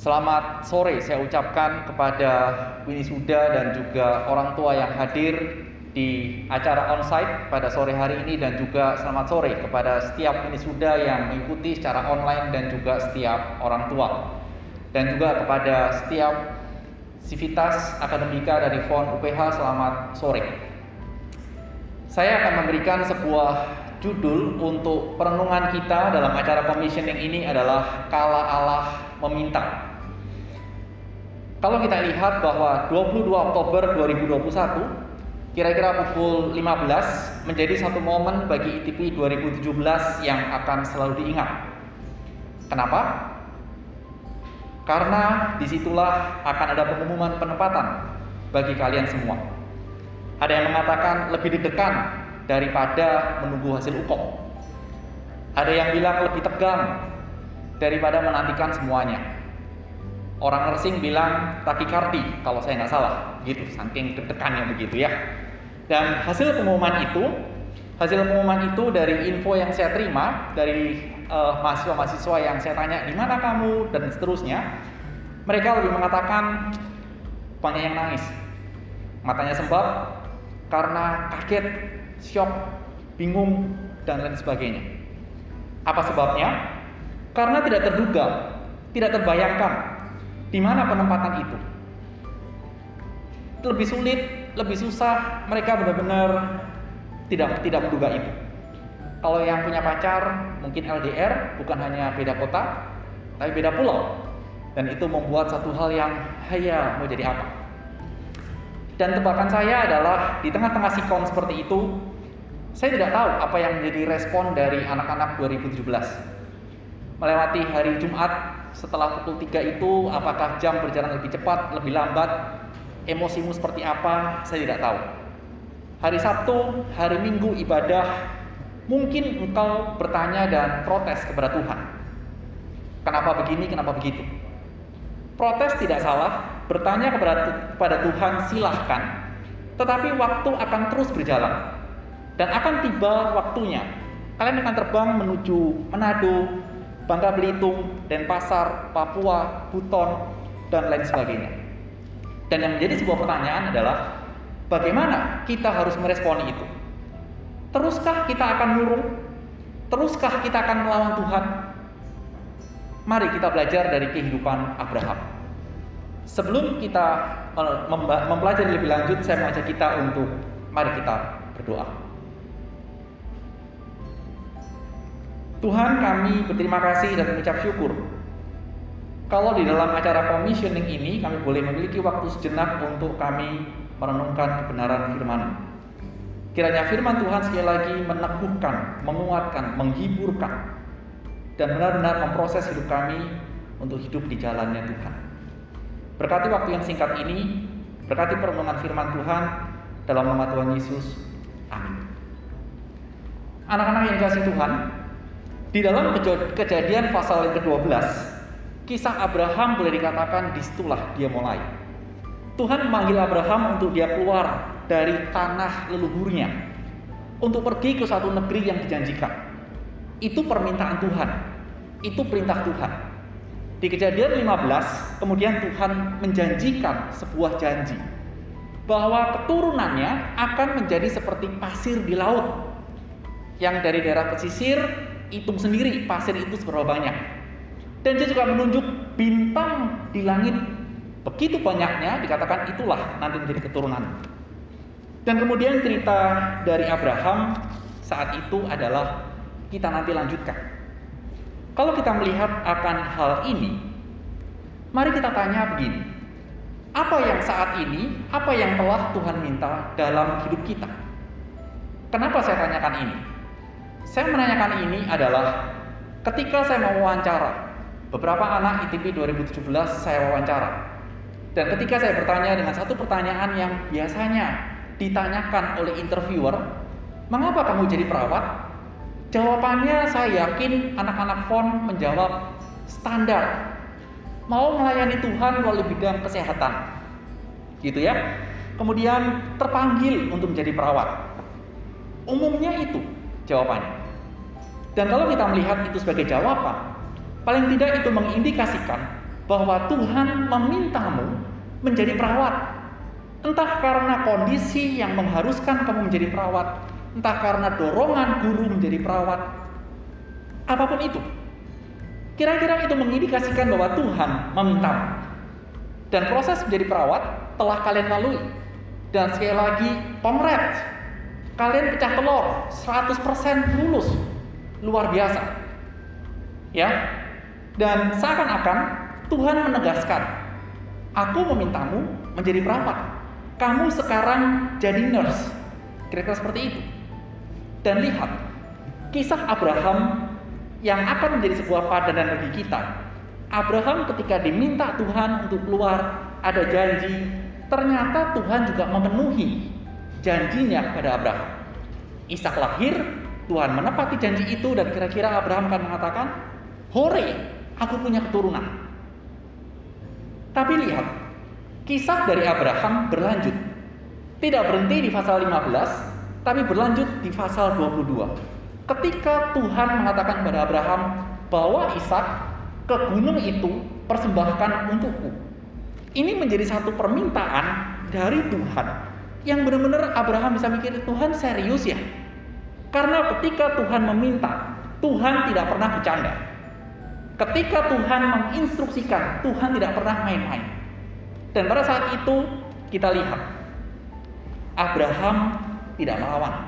Selamat sore saya ucapkan kepada Winnie Suda dan juga orang tua yang hadir di acara onsite pada sore hari ini dan juga selamat sore kepada setiap Winnie Suda yang mengikuti secara online dan juga setiap orang tua dan juga kepada setiap sivitas akademika dari FON UPH selamat sore. Saya akan memberikan sebuah judul untuk perenungan kita dalam acara commissioning ini adalah Kala Allah Meminta. Kalau kita lihat bahwa 22 Oktober 2021 kira-kira pukul 15 menjadi satu momen bagi ITP 2017 yang akan selalu diingat. Kenapa? Karena di situlah akan ada pengumuman penempatan bagi kalian semua. Ada yang mengatakan lebih deg-degan daripada menunggu hasil UKOP. Ada yang bilang lebih tegang daripada menantikan semuanya. Orang nursing bilang takikardi kalau saya nggak salah, gitu, saking deg-degannya begitu ya. Dan hasil pengumuman itu, hasil pengumuman itu dari info yang saya terima dari uh, mahasiswa-mahasiswa yang saya tanya di mana kamu dan seterusnya, mereka lebih mengatakan banyak yang nangis, matanya sembab karena kaget, shock, bingung dan lain sebagainya. Apa sebabnya? Karena tidak terduga, tidak terbayangkan di mana penempatan itu? Lebih sulit, lebih susah, mereka benar-benar tidak tidak menduga itu. Kalau yang punya pacar mungkin LDR, bukan hanya beda kota, tapi beda pulau. Dan itu membuat satu hal yang haya mau jadi apa? Dan tebakan saya adalah di tengah-tengah sikon seperti itu, saya tidak tahu apa yang menjadi respon dari anak-anak 2017. Melewati hari Jumat setelah pukul 3 itu apakah jam berjalan lebih cepat, lebih lambat, emosimu seperti apa, saya tidak tahu. Hari Sabtu, hari Minggu ibadah, mungkin engkau bertanya dan protes kepada Tuhan. Kenapa begini, kenapa begitu? Protes tidak salah, bertanya kepada, Tuhan silahkan, tetapi waktu akan terus berjalan. Dan akan tiba waktunya. Kalian akan terbang menuju Manado, Bangka Belitung, Denpasar, Papua, Buton, dan lain sebagainya. Dan yang menjadi sebuah pertanyaan adalah bagaimana kita harus meresponi itu? Teruskah kita akan murung? Teruskah kita akan melawan Tuhan? Mari kita belajar dari kehidupan Abraham. Sebelum kita eh, mempelajari lebih lanjut, saya mengajak kita untuk mari kita berdoa. Tuhan kami berterima kasih dan mengucap syukur kalau di dalam acara commissioning ini kami boleh memiliki waktu sejenak untuk kami merenungkan kebenaran firman. Kiranya firman Tuhan sekali lagi meneguhkan, menguatkan, menghiburkan, dan benar-benar memproses hidup kami untuk hidup di jalannya Tuhan. Berkati waktu yang singkat ini, berkati perenungan firman Tuhan dalam nama Tuhan Yesus. Amin. Anak-anak yang dikasih Tuhan, di dalam kejadian pasal yang ke-12, kisah Abraham boleh dikatakan di situlah dia mulai. Tuhan memanggil Abraham untuk dia keluar dari tanah leluhurnya untuk pergi ke suatu negeri yang dijanjikan. Itu permintaan Tuhan. Itu perintah Tuhan. Di kejadian 15, kemudian Tuhan menjanjikan sebuah janji bahwa keturunannya akan menjadi seperti pasir di laut yang dari daerah pesisir hitung sendiri pasir itu seberapa banyak. Dan dia juga menunjuk bintang di langit begitu banyaknya dikatakan itulah nanti menjadi keturunan. Dan kemudian cerita dari Abraham saat itu adalah kita nanti lanjutkan. Kalau kita melihat akan hal ini, mari kita tanya begini. Apa yang saat ini, apa yang telah Tuhan minta dalam hidup kita? Kenapa saya tanyakan ini? Saya menanyakan ini adalah ketika saya mau wawancara beberapa anak ITP 2017 saya wawancara. Dan ketika saya bertanya dengan satu pertanyaan yang biasanya ditanyakan oleh interviewer, "Mengapa kamu jadi perawat?" Jawabannya saya yakin anak-anak FON menjawab standar. Mau melayani Tuhan melalui bidang kesehatan. Gitu ya. Kemudian terpanggil untuk menjadi perawat. Umumnya itu jawabannya. Dan kalau kita melihat itu sebagai jawaban, paling tidak itu mengindikasikan bahwa Tuhan memintamu menjadi perawat. Entah karena kondisi yang mengharuskan kamu menjadi perawat, entah karena dorongan guru menjadi perawat, apa pun itu. Kira-kira itu mengindikasikan bahwa Tuhan memintamu. Dan proses menjadi perawat telah kalian lalui. Dan sekali lagi, kongres. Kalian pecah telur, 100% lulus. Luar biasa. Ya. Dan seakan-akan Tuhan menegaskan, aku memintamu menjadi perawat. Kamu sekarang jadi nurse. Kira-kira seperti itu. Dan lihat, kisah Abraham yang akan menjadi sebuah padanan bagi kita. Abraham ketika diminta Tuhan untuk keluar, ada janji, ternyata Tuhan juga memenuhi janjinya pada Abraham. Ishak lahir, Tuhan menepati janji itu dan kira-kira Abraham akan mengatakan, "Hore, aku punya keturunan." Tapi lihat, kisah dari Abraham berlanjut. Tidak berhenti di pasal 15, tapi berlanjut di pasal 22. Ketika Tuhan mengatakan kepada Abraham, "Bawa Ishak ke gunung itu, persembahkan untukku." Ini menjadi satu permintaan dari Tuhan yang benar-benar Abraham bisa mikir Tuhan serius ya. Karena ketika Tuhan meminta, Tuhan tidak pernah bercanda. Ketika Tuhan menginstruksikan, Tuhan tidak pernah main-main. Dan pada saat itu kita lihat Abraham tidak melawan.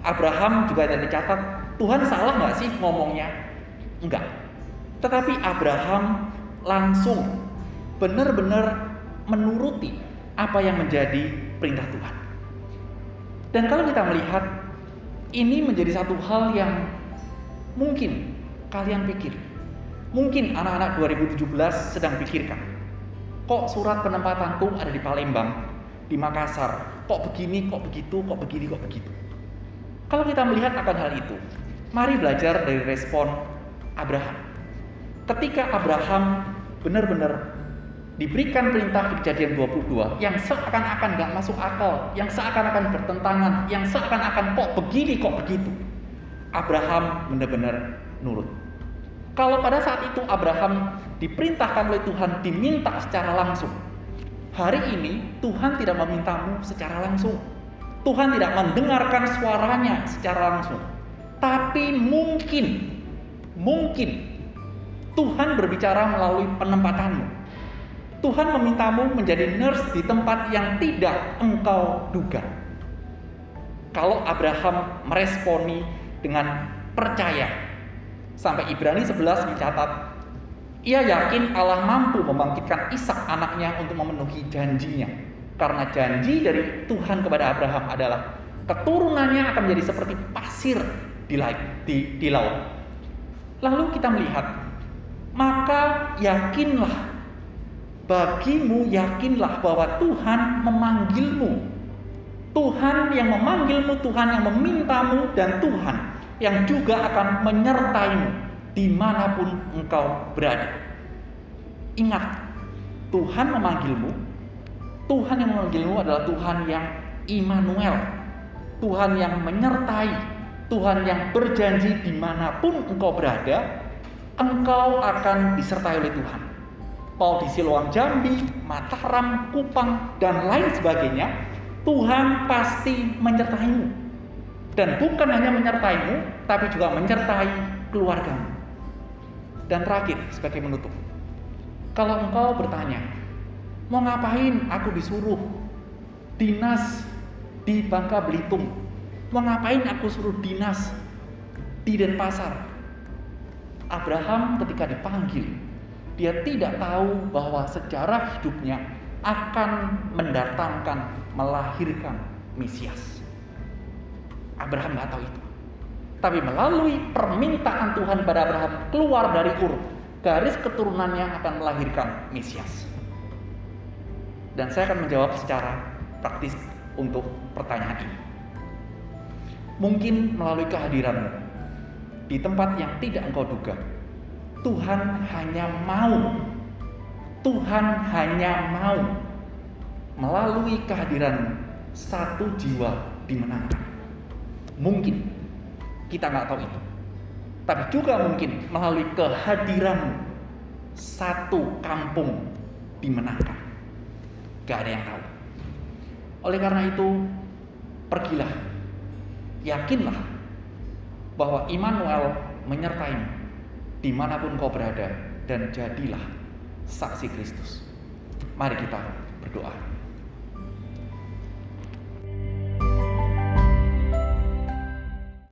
Abraham juga ada dicatat Tuhan salah nggak sih ngomongnya? Enggak. Tetapi Abraham langsung benar-benar menuruti apa yang menjadi perintah Tuhan. Dan kalau kita melihat ini menjadi satu hal yang mungkin kalian pikir, mungkin anak-anak 2017 sedang pikirkan, kok surat penempatanku ada di Palembang, di Makassar, kok begini, kok begitu, kok begini, kok begitu. Kalau kita melihat akan hal itu, mari belajar dari respon Abraham. Ketika Abraham benar-benar diberikan perintah kejadian 22 yang seakan-akan gak masuk akal, yang seakan-akan bertentangan, yang seakan-akan kok begini kok begitu. Abraham benar-benar nurut. Kalau pada saat itu Abraham diperintahkan oleh Tuhan diminta secara langsung. Hari ini Tuhan tidak memintamu secara langsung. Tuhan tidak mendengarkan suaranya secara langsung. Tapi mungkin, mungkin Tuhan berbicara melalui penempatanmu Tuhan memintamu menjadi nurse di tempat yang tidak engkau duga. Kalau Abraham meresponi dengan percaya, sampai Ibrani 11 mencatat, ia yakin Allah mampu membangkitkan Ishak anaknya untuk memenuhi janjinya. Karena janji dari Tuhan kepada Abraham adalah keturunannya akan menjadi seperti pasir di laut. Di, laut. Lalu kita melihat, maka yakinlah Bagimu yakinlah bahwa Tuhan memanggilmu. Tuhan yang memanggilmu, Tuhan yang memintamu, dan Tuhan yang juga akan menyertaimu di mana pun engkau berada. Ingat, Tuhan memanggilmu. Tuhan yang memanggilmu adalah Tuhan yang Immanuel. Tuhan yang menyertai. Tuhan yang berjanji di mana pun engkau berada, engkau akan disertai oleh Tuhan mau di Siloam Jambi, Mataram, Kupang, dan lain sebagainya, Tuhan pasti menyertaimu. Dan bukan hanya menyertaimu, tapi juga menyertai keluargamu. Dan terakhir, sebagai menutup. Kalau engkau bertanya, mau ngapain aku disuruh dinas di Bangka Belitung? Mau ngapain aku suruh dinas di Denpasar? Abraham ketika dipanggil dia tidak tahu bahwa sejarah hidupnya akan mendatangkan, melahirkan Mesias. Abraham nggak tahu itu. Tapi melalui permintaan Tuhan pada Abraham keluar dari Ur, garis keturunannya akan melahirkan Mesias. Dan saya akan menjawab secara praktis untuk pertanyaan ini. Mungkin melalui kehadiranmu di tempat yang tidak engkau duga, Tuhan hanya mau Tuhan hanya mau melalui kehadiran satu jiwa dimenangkan. Mungkin kita nggak tahu itu. Tapi juga mungkin melalui kehadiran satu kampung dimenangkan. Gak ada yang tahu. Oleh karena itu, pergilah, yakinlah bahwa Immanuel menyertaimu di mana pun kau berada dan jadilah saksi Kristus. Mari kita berdoa.